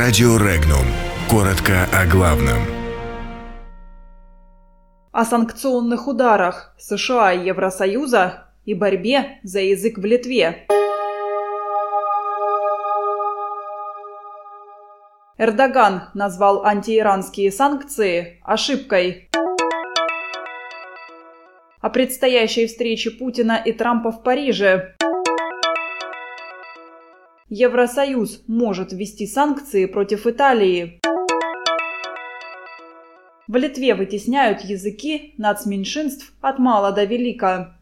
Радио Регнум. Коротко о главном. О санкционных ударах США и Евросоюза и борьбе за язык в Литве. Эрдоган назвал антииранские санкции ошибкой. О предстоящей встрече Путина и Трампа в Париже. Евросоюз может ввести санкции против Италии. В Литве вытесняют языки нацменьшинств от мала до велика.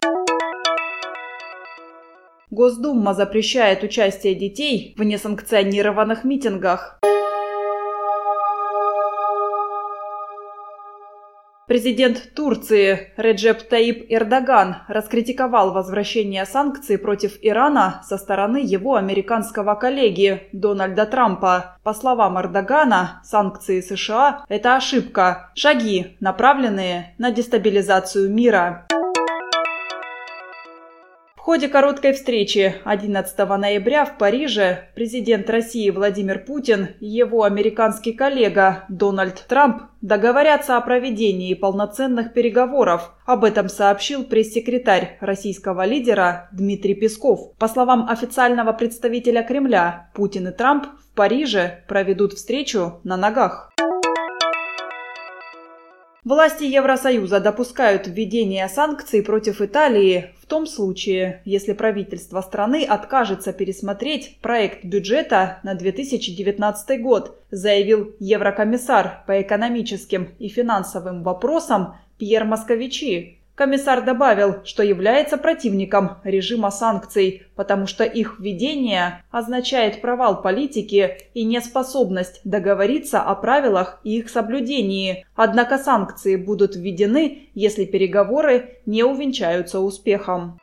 Госдума запрещает участие детей в несанкционированных митингах. Президент Турции Реджеп Таип Эрдоган раскритиковал возвращение санкций против Ирана со стороны его американского коллеги Дональда Трампа. По словам Эрдогана, санкции США – это ошибка, шаги, направленные на дестабилизацию мира ходе короткой встречи 11 ноября в Париже президент России Владимир Путин и его американский коллега Дональд Трамп договорятся о проведении полноценных переговоров. Об этом сообщил пресс-секретарь российского лидера Дмитрий Песков. По словам официального представителя Кремля, Путин и Трамп в Париже проведут встречу на ногах. Власти Евросоюза допускают введение санкций против Италии в том случае, если правительство страны откажется пересмотреть проект бюджета на 2019 год, заявил еврокомиссар по экономическим и финансовым вопросам Пьер Московичи. Комиссар добавил, что является противником режима санкций, потому что их введение означает провал политики и неспособность договориться о правилах и их соблюдении. Однако санкции будут введены, если переговоры не увенчаются успехом.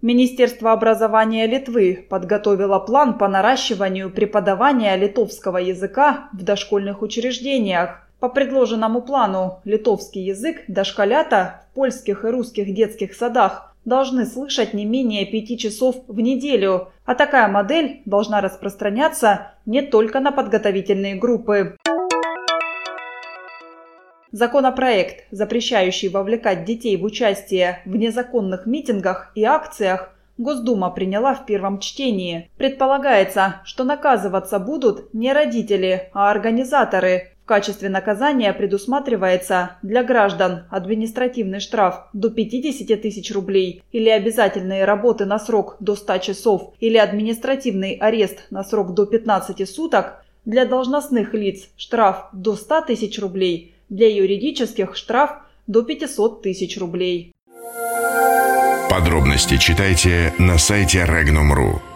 Министерство образования Литвы подготовило план по наращиванию преподавания литовского языка в дошкольных учреждениях. По предложенному плану литовский язык дошколята в польских и русских детских садах должны слышать не менее пяти часов в неделю, а такая модель должна распространяться не только на подготовительные группы. Законопроект, запрещающий вовлекать детей в участие в незаконных митингах и акциях, Госдума приняла в первом чтении. Предполагается, что наказываться будут не родители, а организаторы, качестве наказания предусматривается для граждан административный штраф до 50 тысяч рублей или обязательные работы на срок до 100 часов или административный арест на срок до 15 суток, для должностных лиц штраф до 100 тысяч рублей, для юридических штраф до 500 тысяч рублей. Подробности читайте на сайте Regnum.ru.